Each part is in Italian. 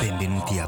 Benvenuti a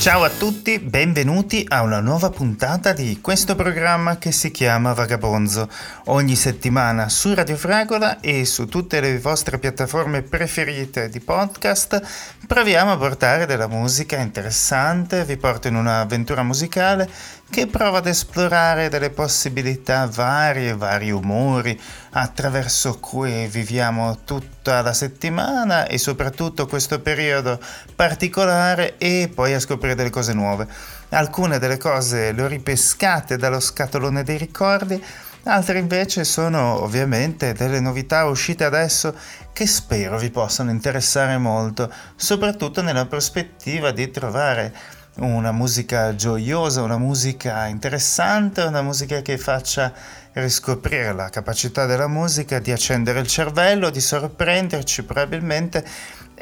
Ciao a tutti, benvenuti a una nuova puntata di questo programma che si chiama Vagabonzo. Ogni settimana su Radio Fragola e su tutte le vostre piattaforme preferite di podcast proviamo a portare della musica interessante, vi porto in un'avventura musicale che prova ad esplorare delle possibilità varie, vari umori attraverso cui viviamo tutta la settimana e soprattutto questo periodo particolare e poi a scoprire delle cose nuove. Alcune delle cose le ho ripescate dallo scatolone dei ricordi, altre invece sono ovviamente delle novità uscite adesso che spero vi possano interessare molto, soprattutto nella prospettiva di trovare una musica gioiosa, una musica interessante, una musica che faccia riscoprire la capacità della musica di accendere il cervello, di sorprenderci probabilmente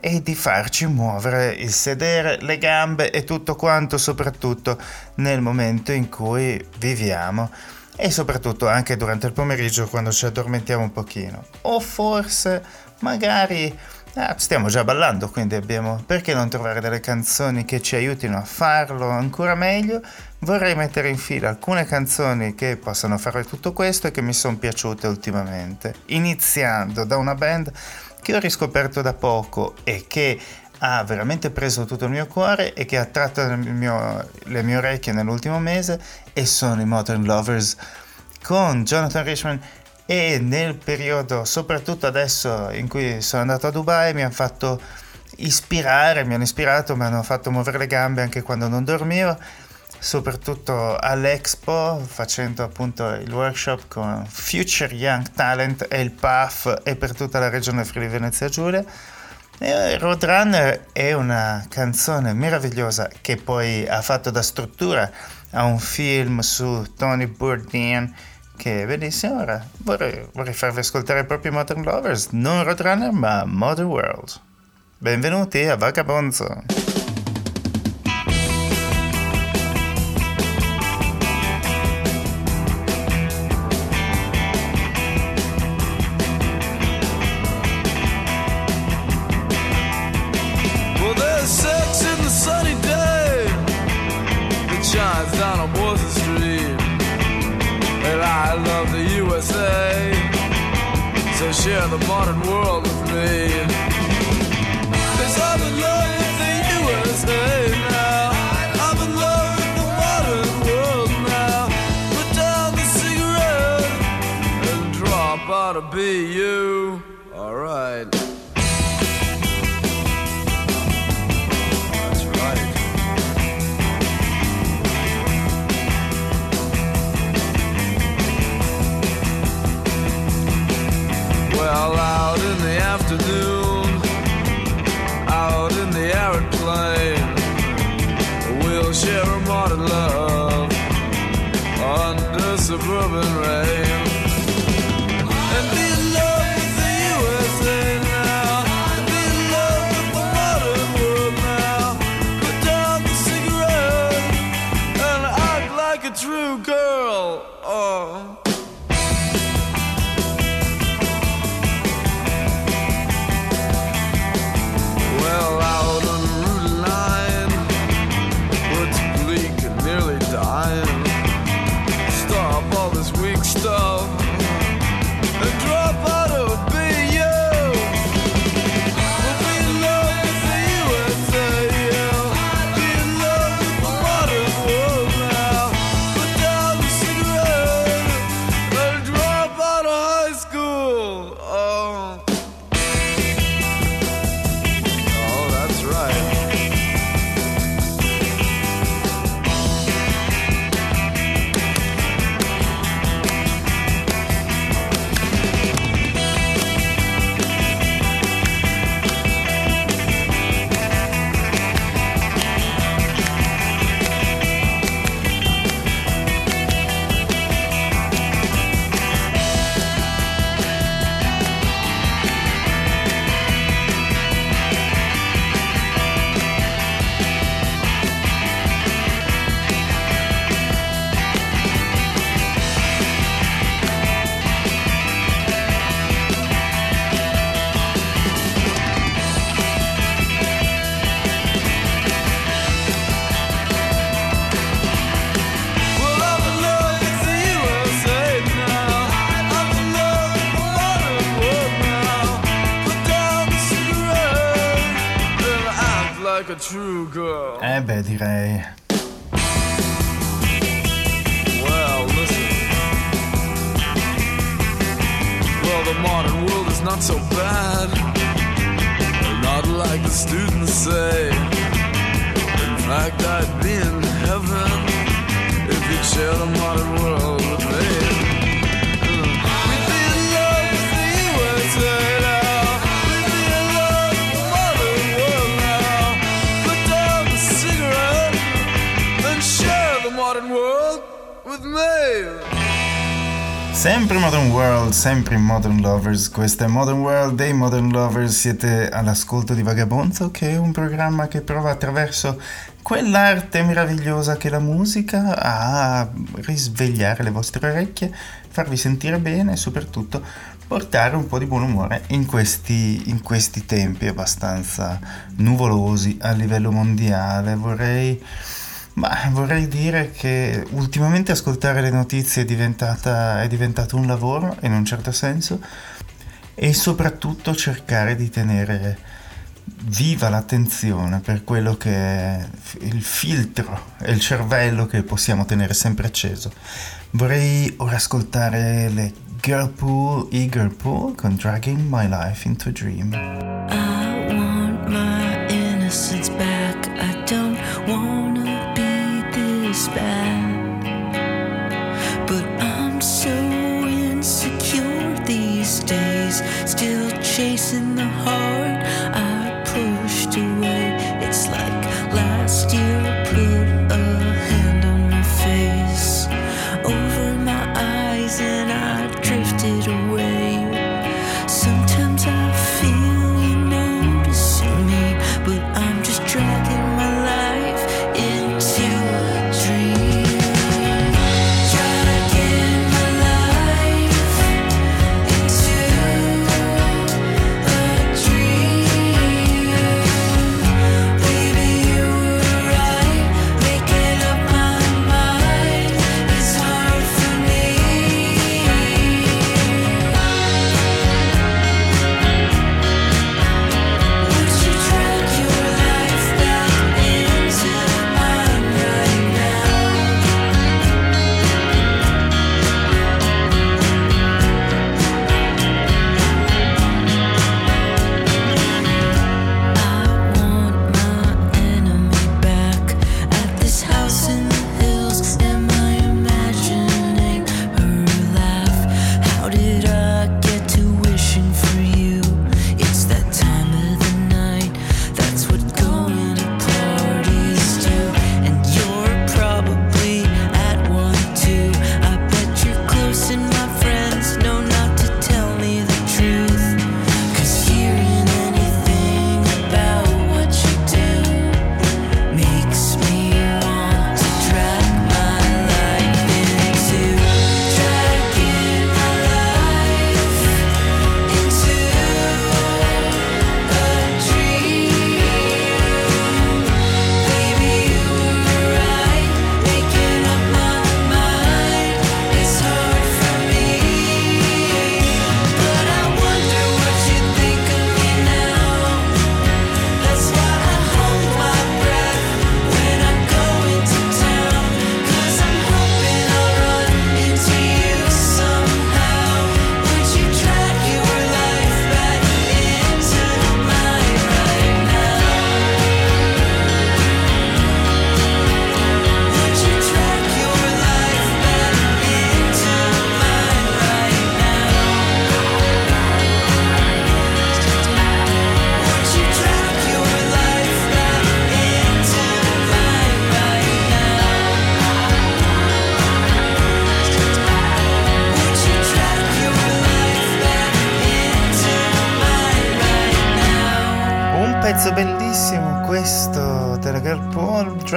e di farci muovere il sedere, le gambe e tutto quanto, soprattutto nel momento in cui viviamo e soprattutto anche durante il pomeriggio quando ci addormentiamo un pochino. O forse magari eh, stiamo già ballando, quindi abbiamo perché non trovare delle canzoni che ci aiutino a farlo ancora meglio? Vorrei mettere in fila alcune canzoni che possano fare tutto questo e che mi sono piaciute ultimamente, iniziando da una band che ho riscoperto da poco e che ha veramente preso tutto il mio cuore e che ha tratto mio, le mie orecchie nell'ultimo mese e sono i Modern Lovers con Jonathan Richman e nel periodo, soprattutto adesso in cui sono andato a Dubai, mi hanno fatto ispirare, mi hanno ispirato, mi hanno fatto muovere le gambe anche quando non dormivo, soprattutto all'Expo facendo appunto il workshop con Future Young Talent e il PAF e per tutta la regione Friuli Venezia Giulia. Roadrunner è una canzone meravigliosa che poi ha fatto da struttura a un film su Tony Bourdain che è bellissimo. Ora vorrei, vorrei farvi ascoltare proprio Modern Lovers, non Roadrunner ma Modern World. Benvenuti a Vagabonzo. Fact, I'd be in heaven if you'd share the modern world with me. Sempre Modern World, sempre Modern Lovers, questa è Modern World dei Modern Lovers, siete all'ascolto di Vagabonzo che è un programma che prova attraverso quell'arte meravigliosa che è la musica a risvegliare le vostre orecchie, farvi sentire bene e soprattutto portare un po' di buon umore in questi, in questi tempi abbastanza nuvolosi a livello mondiale. Vorrei ma vorrei dire che ultimamente ascoltare le notizie è, è diventato un lavoro in un certo senso e soprattutto cercare di tenere viva l'attenzione per quello che è il filtro e il cervello che possiamo tenere sempre acceso. Vorrei ora ascoltare le Girlpool, E-Girlpool con Dragging My Life into a Dream.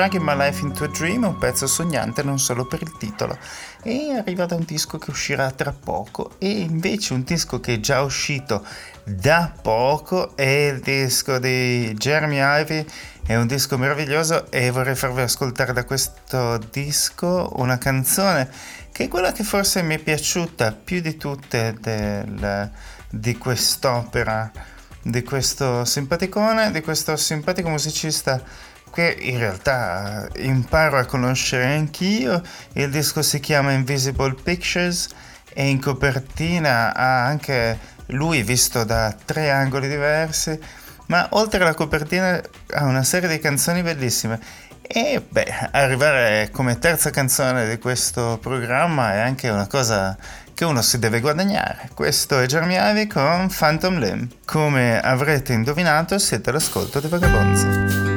Dragging My Life into a Dream un pezzo sognante non solo per il titolo. E arriva da un disco che uscirà tra poco. E invece un disco che è già uscito da poco è il disco di Jeremy Ivy è un disco meraviglioso e vorrei farvi ascoltare da questo disco una canzone che è quella che forse mi è piaciuta più di tutte del, di quest'opera di questo simpaticone, di questo simpatico musicista che in realtà imparo a conoscere anch'io. Il disco si chiama Invisible Pictures e in copertina ha anche lui visto da tre angoli diversi, ma oltre alla copertina ha una serie di canzoni bellissime. E beh, arrivare come terza canzone di questo programma è anche una cosa che uno si deve guadagnare. Questo è Germiavi con Phantom Limb. Come avrete indovinato, siete all'ascolto di Vagabonzo.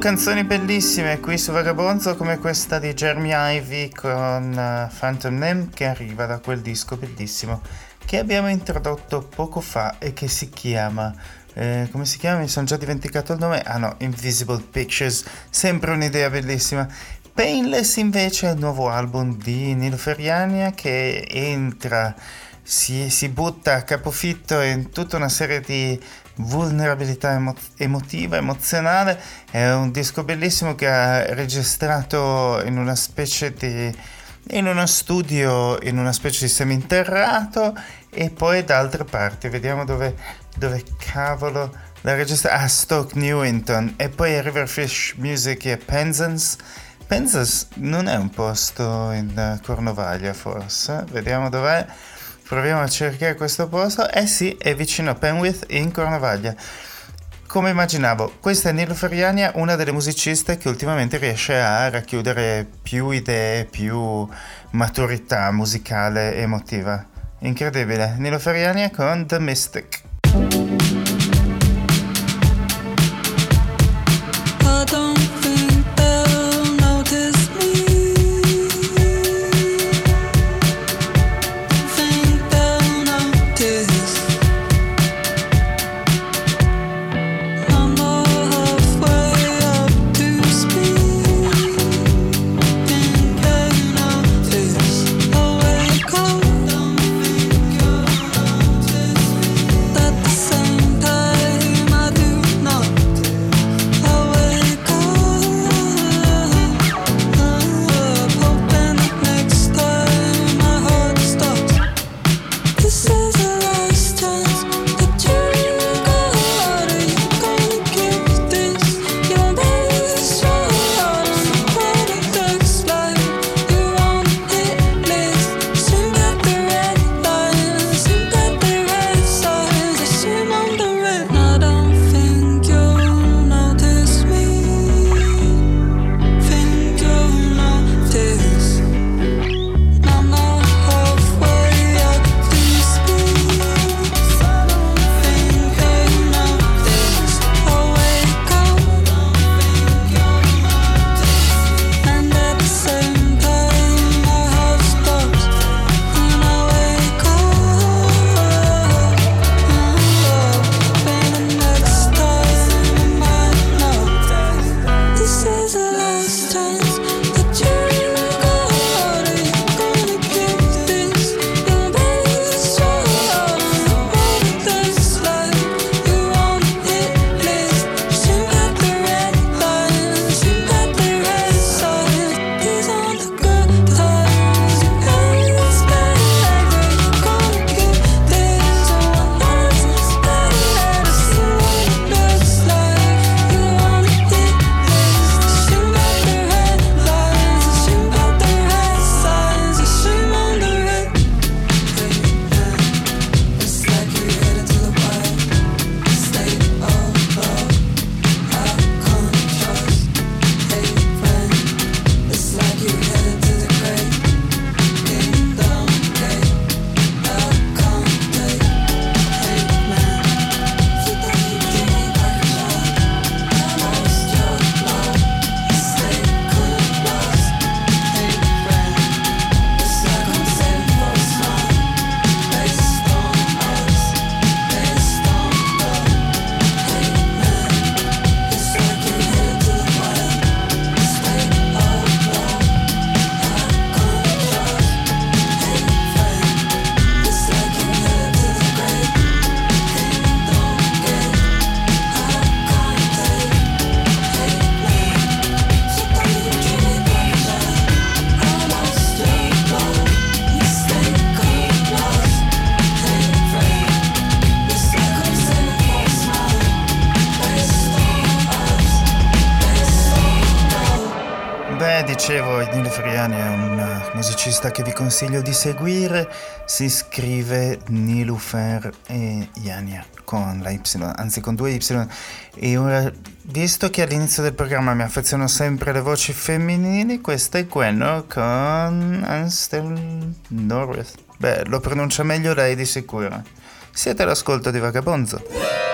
Canzoni bellissime qui su Vagabonzo come questa di Jeremy Ivy con uh, Phantom Name che arriva da quel disco bellissimo che abbiamo introdotto poco fa e che si chiama eh, come si chiama? Mi sono già dimenticato il nome. Ah no, Invisible Pictures, sempre un'idea bellissima. Painless invece è il nuovo album di Nilo Feriania che entra, si, si butta a capofitto in tutta una serie di vulnerabilità emo- emotiva, emozionale. È un disco bellissimo che ha registrato in una specie di in uno studio in una specie di seminterrato e poi da altre parti. Vediamo dove, dove cavolo la registra ah, Stoke Newington. E poi Riverfish Music e Penzance. Penzance non è un posto in Cornovaglia forse. Vediamo dov'è Proviamo a cercare questo posto. Eh sì, è vicino a Penwith in Cornovaglia. Come immaginavo, questa è Nilo Feriania, una delle musiciste che ultimamente riesce a racchiudere più idee, più maturità musicale e emotiva. Incredibile. Nilo Feriania con The Mystic. Consiglio di seguire si scrive Nilufer e Yania con la Y, anzi con due Y. E ora, visto che all'inizio del programma mi affeziono sempre le voci femminili, questo è quello con Anstel Norris. Beh, lo pronuncia meglio lei di sicuro. Siete all'ascolto di Vagabonzo.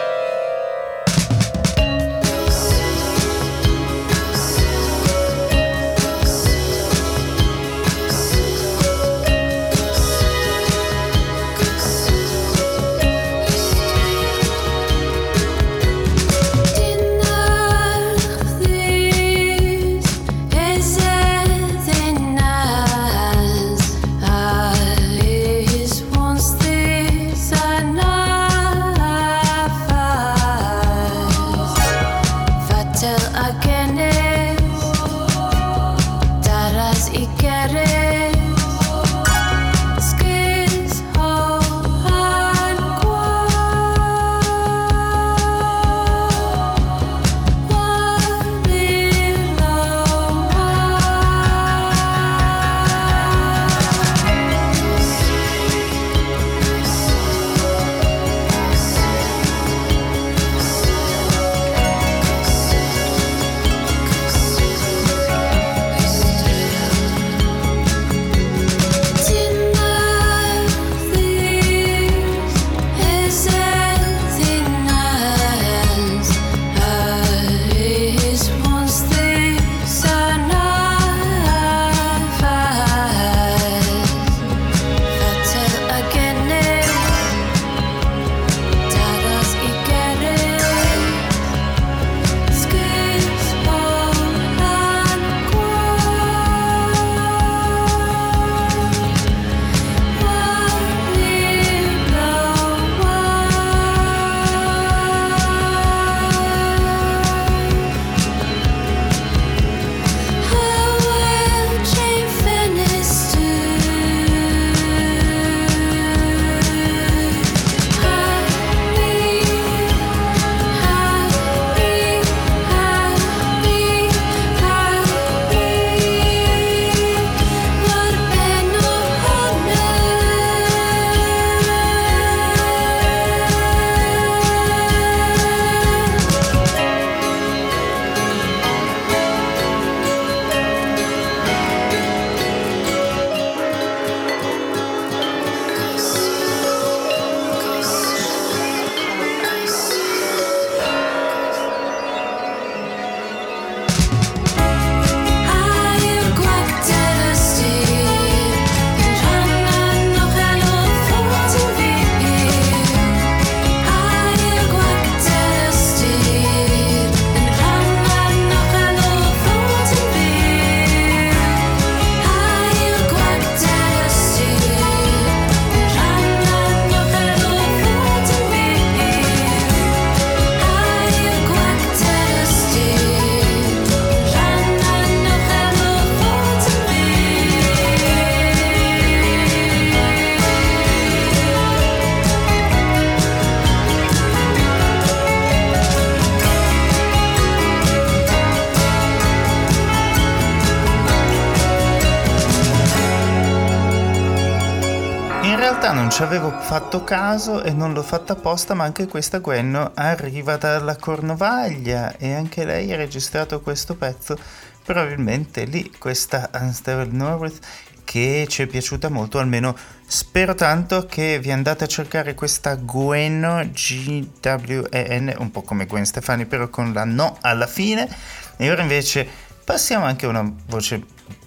Fatto caso e non l'ho fatta apposta, ma anche questa Gwen arriva dalla Cornovaglia e anche lei ha registrato questo pezzo, probabilmente lì, questa Unstable North che ci è piaciuta molto, almeno spero tanto che vi andate a cercare questa Gwen, G-W-E-N, un po' come Gwen Stefani però con la no alla fine, e ora invece passiamo anche a una voce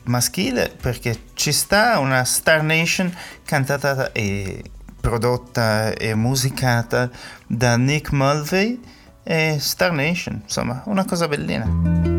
maschile perché ci sta una Star Nation cantata e prodotta e musicata da Nick Mulvey e Star Nation, insomma, una cosa bellina.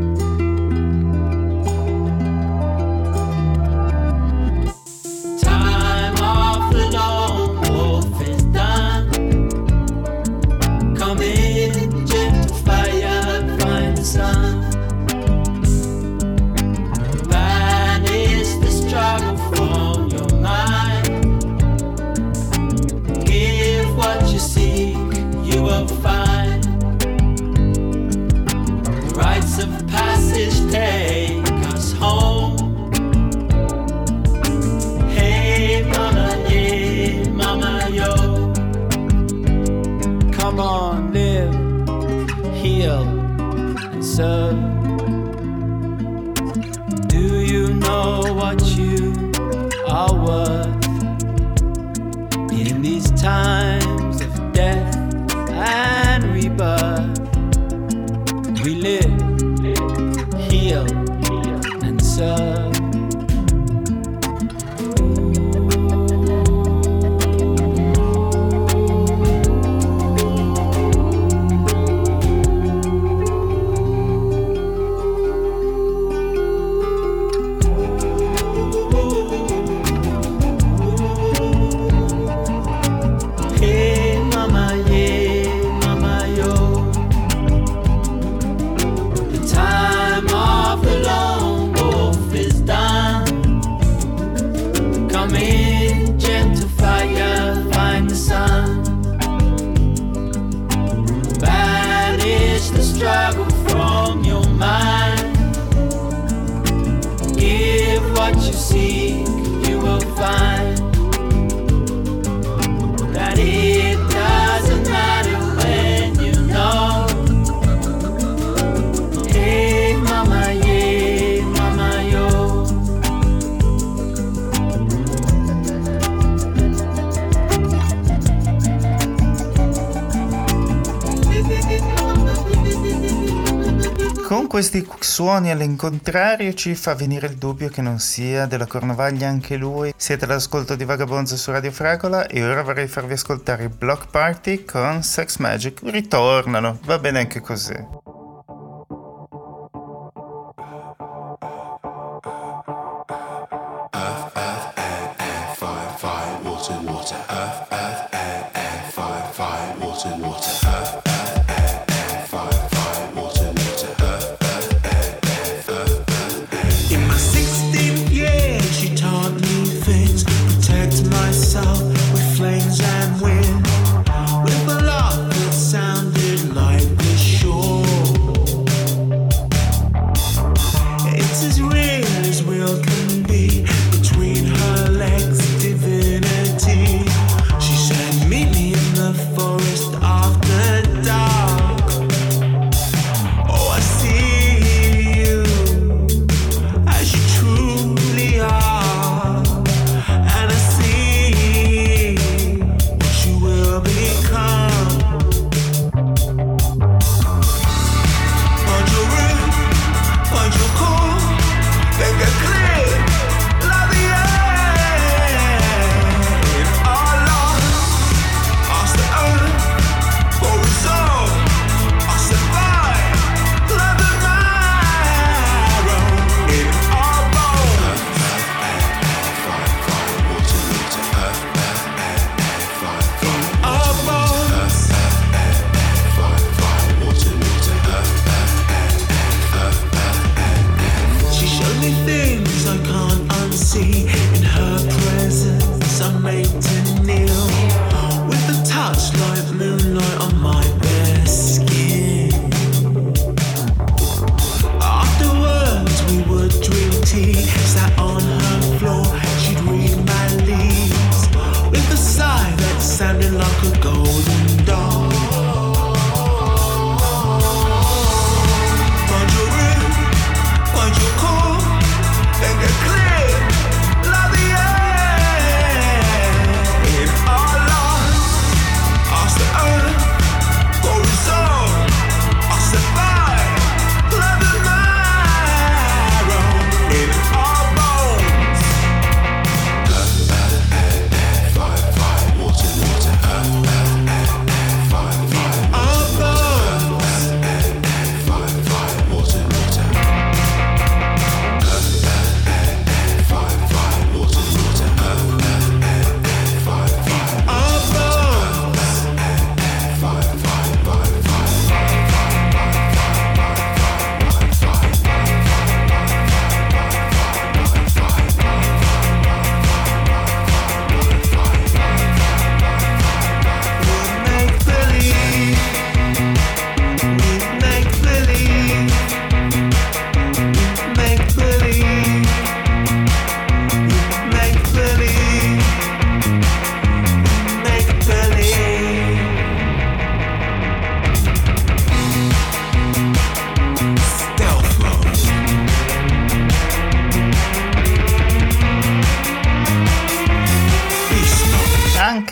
Questi suoni all'incontrario ci fa venire il dubbio che non sia della Cornovaglia anche lui. Siete all'ascolto di Vagabonzo su Radio Fragola e ora vorrei farvi ascoltare Block Party con Sex Magic. Ritornano, va bene anche così.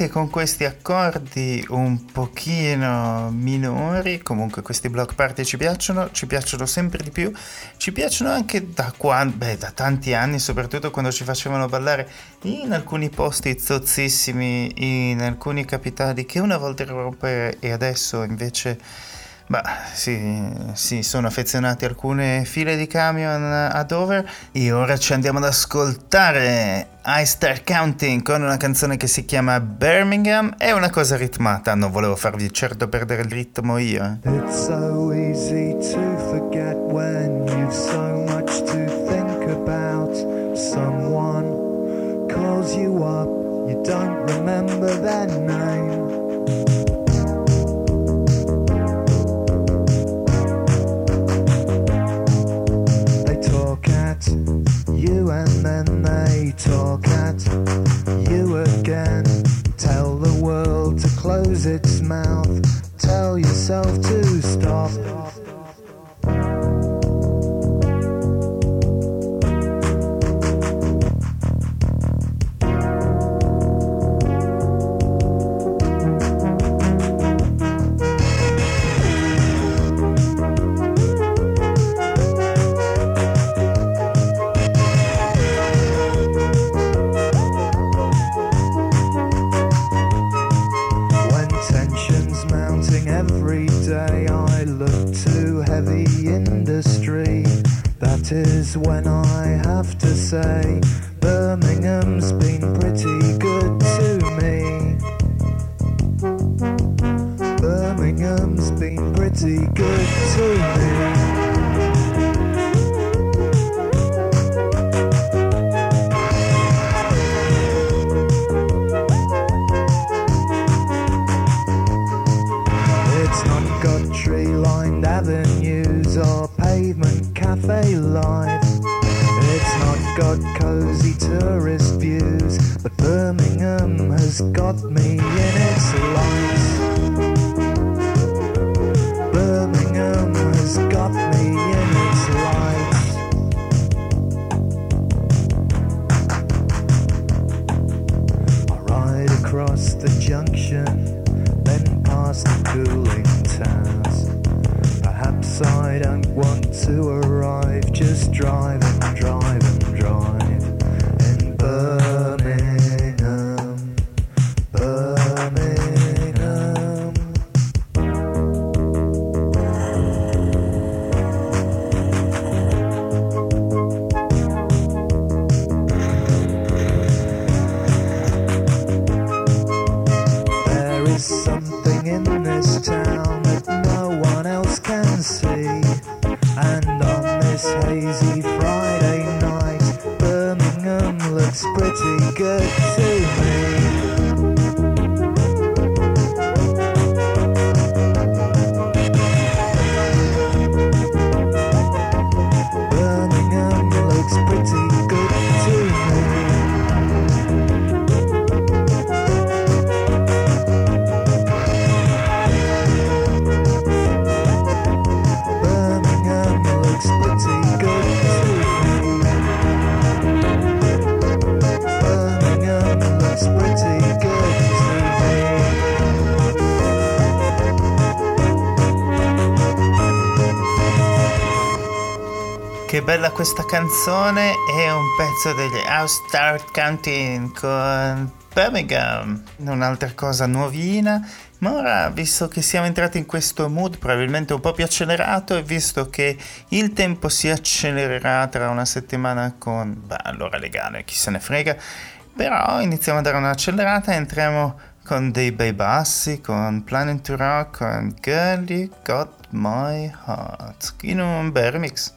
Anche con questi accordi un pochino minori, comunque questi block party ci piacciono, ci piacciono sempre di più, ci piacciono anche da, quan- beh, da tanti anni, soprattutto quando ci facevano ballare in alcuni posti zozzissimi, in alcuni capitali che una volta erano e adesso invece... Bah, sì, sì, sono affezionati alcune file di camion a Dover e ora ci andiamo ad ascoltare I Start Counting con una canzone che si chiama Birmingham. È una cosa ritmata, non volevo farvi certo perdere il ritmo io. eh. It's so easy to forget when you've so much to think about. Someone calls you up, you don't remember their name. Again. Tell the world to close its mouth. Tell yourself to stop. Is when I have to say, Birmingham's been pretty good to me. Birmingham's been pretty good to me. Got cozy tourist views, but Birmingham has got me in its lights. Birmingham has got me in its lights. I ride across the junction, then past the cooling towers. Perhaps I don't want to arrive, just drive bella questa canzone, è un pezzo degli Start Counting con Birmingham, un'altra cosa nuovina. Ma ora, visto che siamo entrati in questo mood probabilmente un po' più accelerato e visto che il tempo si accelererà tra una settimana con... beh, allora legale, chi se ne frega. Però iniziamo a dare un'accelerata e entriamo con dei bei bassi, con Planning to Rock, con Girl You Got My Heart, in un bel remix.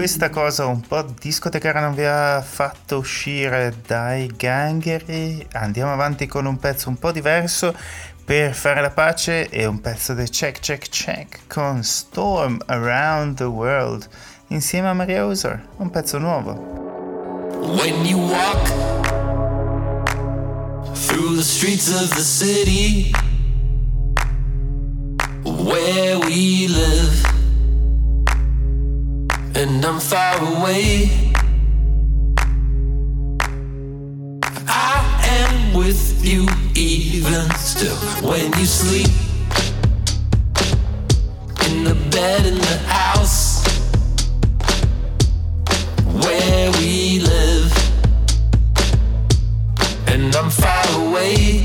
questa cosa un po' discotecara non vi ha fatto uscire dai gangheri, andiamo avanti con un pezzo un po' diverso per fare la pace e un pezzo di check check check con Storm Around the World insieme a Maria User, un pezzo nuovo. When you walk through the streets of the city where we live and I'm far away. I am with you even still when you sleep in the bed in the house where we live, and I'm far away.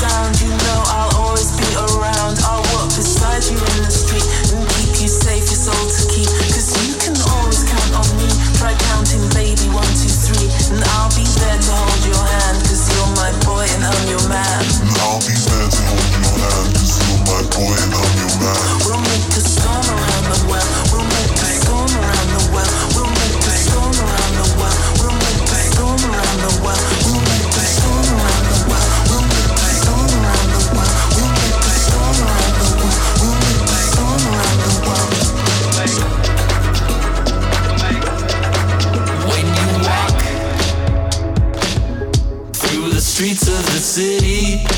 sound, you know I'll city.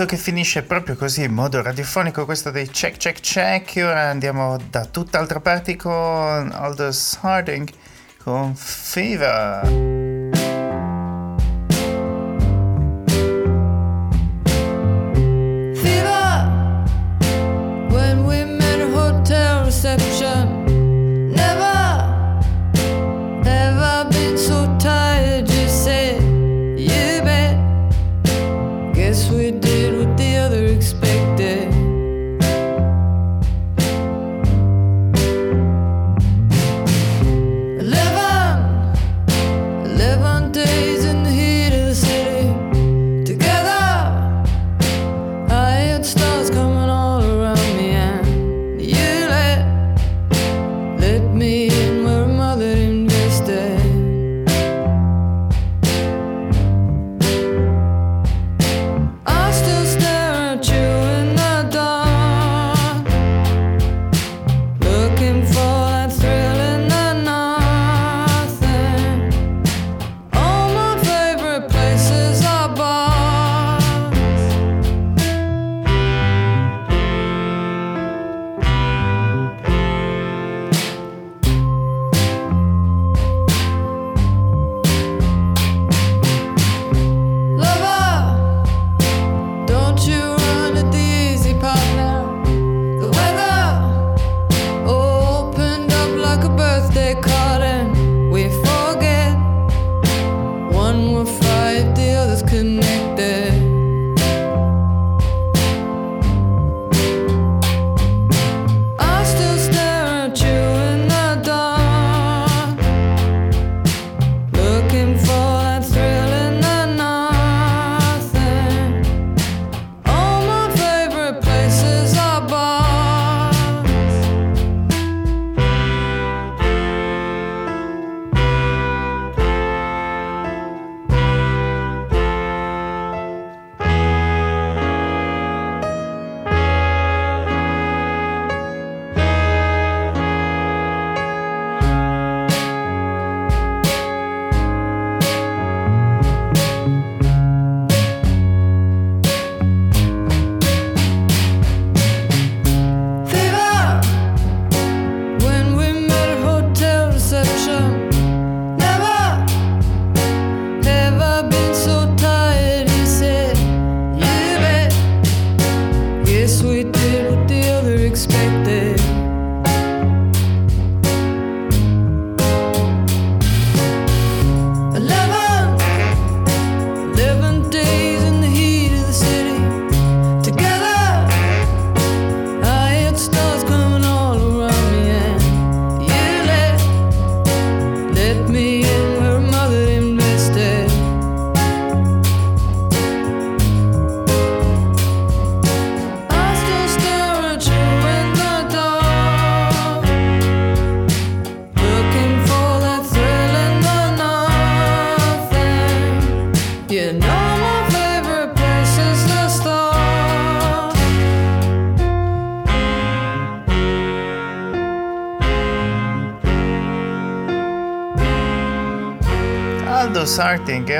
pezzo che finisce proprio così in modo radiofonico, questo dei check check check. Ora andiamo da tutt'altra parte con Aldous Harding con Fever.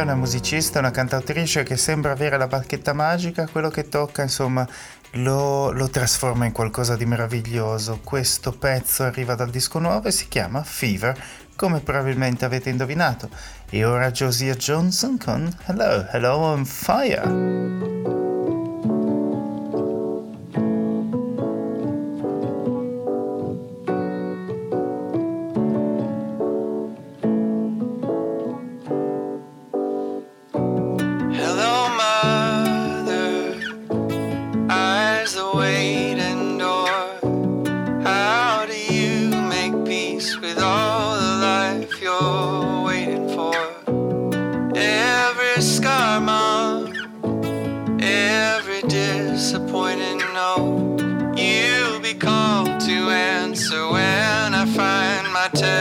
è una musicista, una cantautrice che sembra avere la bacchetta magica, quello che tocca insomma lo, lo trasforma in qualcosa di meraviglioso. Questo pezzo arriva dal disco nuovo e si chiama Fever, come probabilmente avete indovinato. E ora Josiah Johnson con Hello, Hello on Fire. ten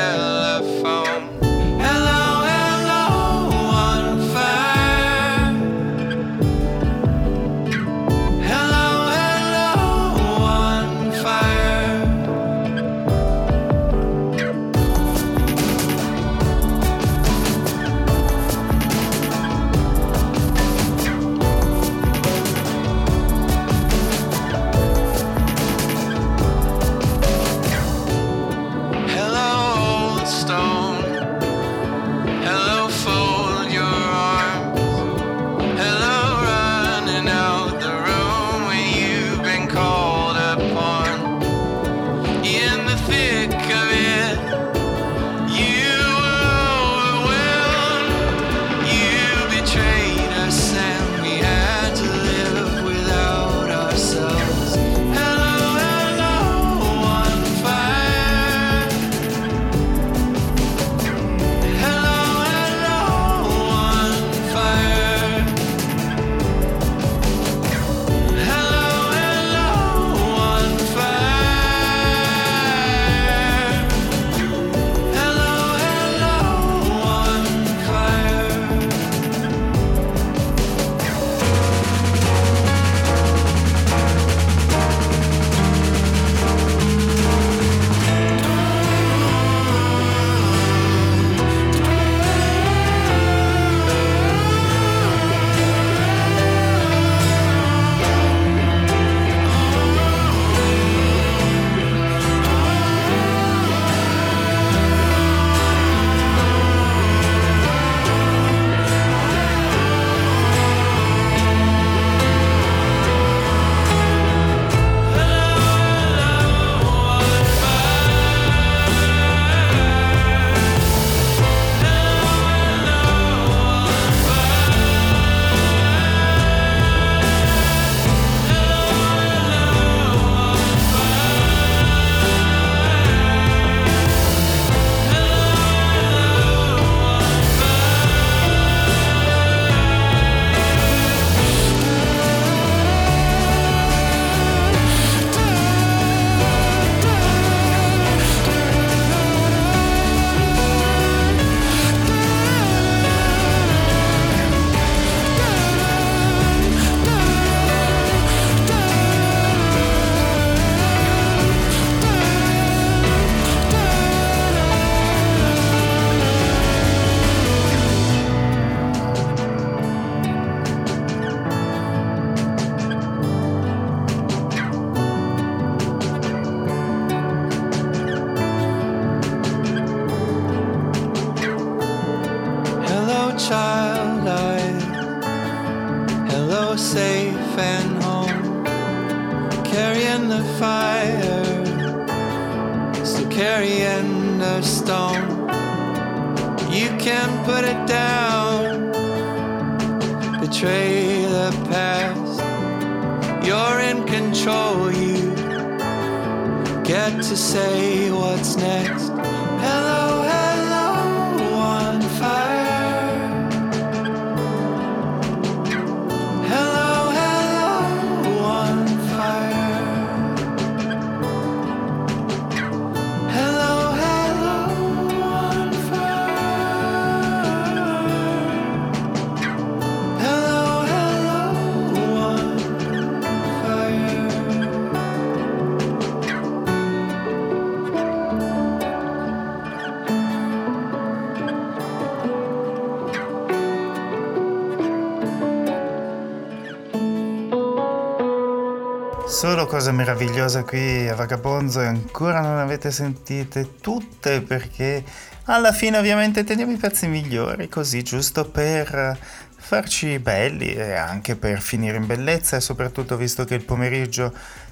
Solo cosa meravigliosa qui a Vagabonzo e ancora non avete sentite tutte perché alla fine ovviamente teniamo i pezzi migliori così giusto per farci belli e anche per finire in bellezza e soprattutto visto che il pomeriggio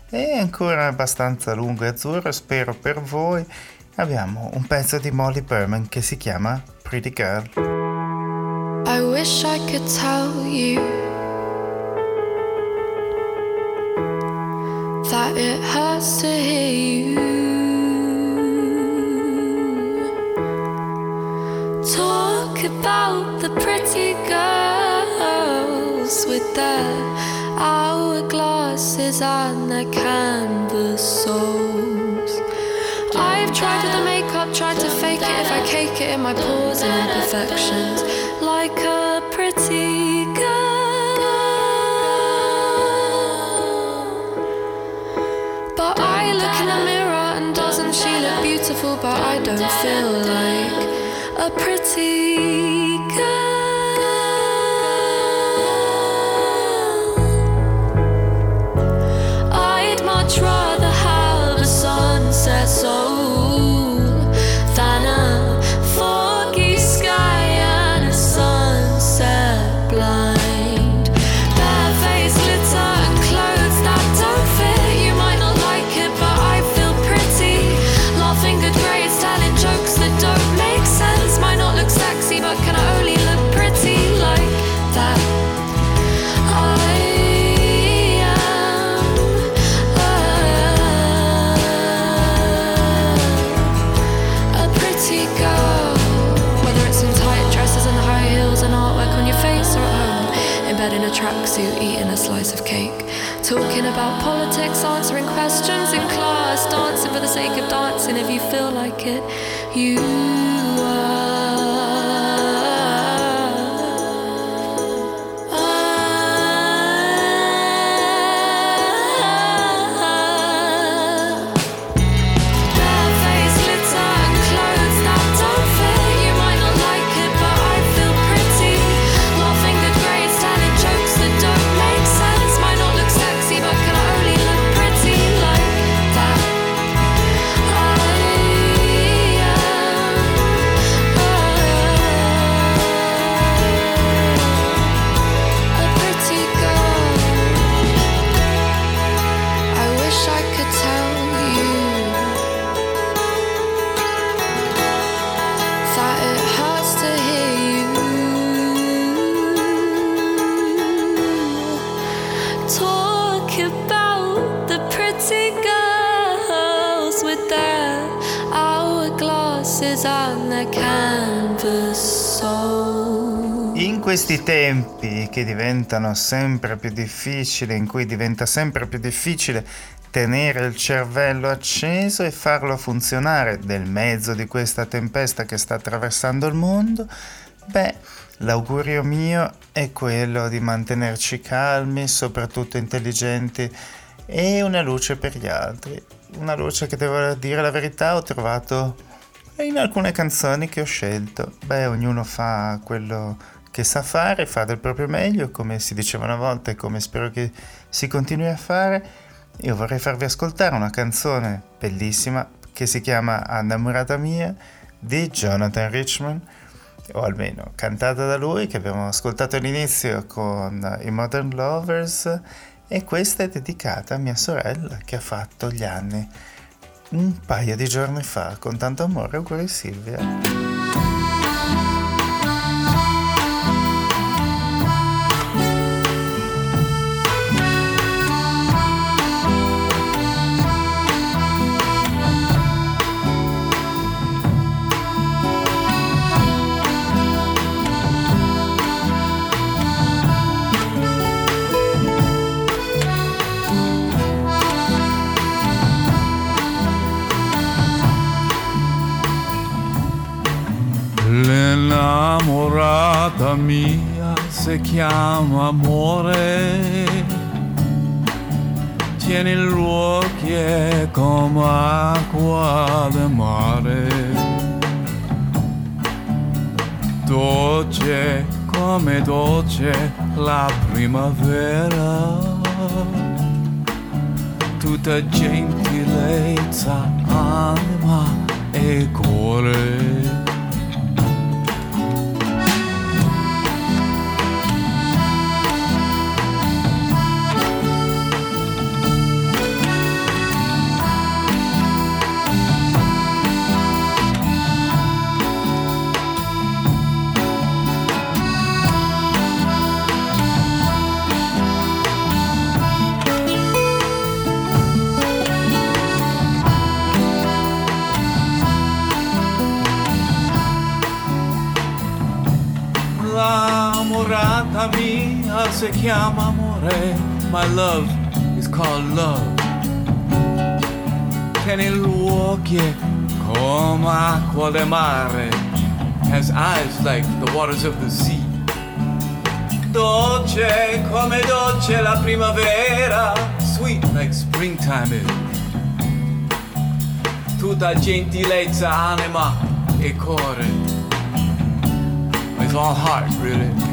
è ancora abbastanza lungo e azzurro spero per voi abbiamo un pezzo di Molly Berman che si chiama Pretty Girl. I wish I could tell you it hurts to hear you talk about the pretty girls with their hourglasses and their canvas souls. I've tried with the makeup, tried to fake it if I cake it in my pores and imperfections, beautiful? But I don't feel like a pretty che diventano sempre più difficili, in cui diventa sempre più difficile tenere il cervello acceso e farlo funzionare nel mezzo di questa tempesta che sta attraversando il mondo, beh, l'augurio mio è quello di mantenerci calmi, soprattutto intelligenti e una luce per gli altri. Una luce che devo dire la verità ho trovato in alcune canzoni che ho scelto. Beh, ognuno fa quello che sa fare, fa del proprio meglio, come si diceva una volta e come spero che si continui a fare. Io vorrei farvi ascoltare una canzone bellissima che si chiama Annamorata mia di Jonathan Richman, o almeno cantata da lui, che abbiamo ascoltato all'inizio con i Modern Lovers, e questa è dedicata a mia sorella che ha fatto gli anni un paio di giorni fa, con tanto amore, auguri Silvia. Mia si chiama amore. Tieni gli occhi come acqua del mare. Dolce come dolce la primavera. tutta gentilezza, anima e cuore. Si chiama amore. My love is called love. Che nell'occhio come acqua del mare. Has eyes like the waters of the sea. Dolce come dolce la primavera. Sweet like springtime is. Tutta gentilezza, anima e cuore. It's all heart, really.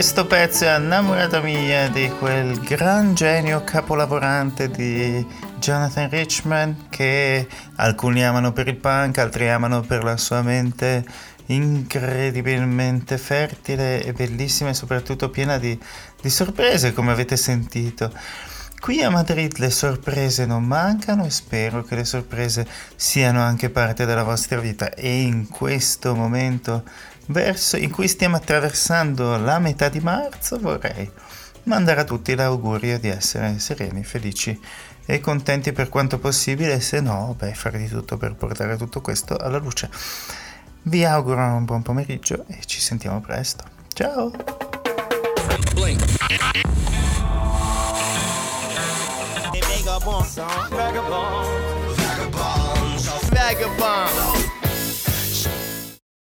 Questo pezzo è innamorata mia di quel gran genio capolavorante di Jonathan Richman che alcuni amano per il punk, altri amano per la sua mente incredibilmente fertile e bellissima e soprattutto piena di, di sorprese come avete sentito. Qui a Madrid le sorprese non mancano e spero che le sorprese siano anche parte della vostra vita e in questo momento verso in cui stiamo attraversando la metà di marzo vorrei mandare a tutti l'augurio di essere sereni, felici e contenti per quanto possibile, se no, beh, fare di tutto per portare tutto questo alla luce. Vi auguro un buon pomeriggio e ci sentiamo presto. Ciao! Vagabond, vagabond, vagabond.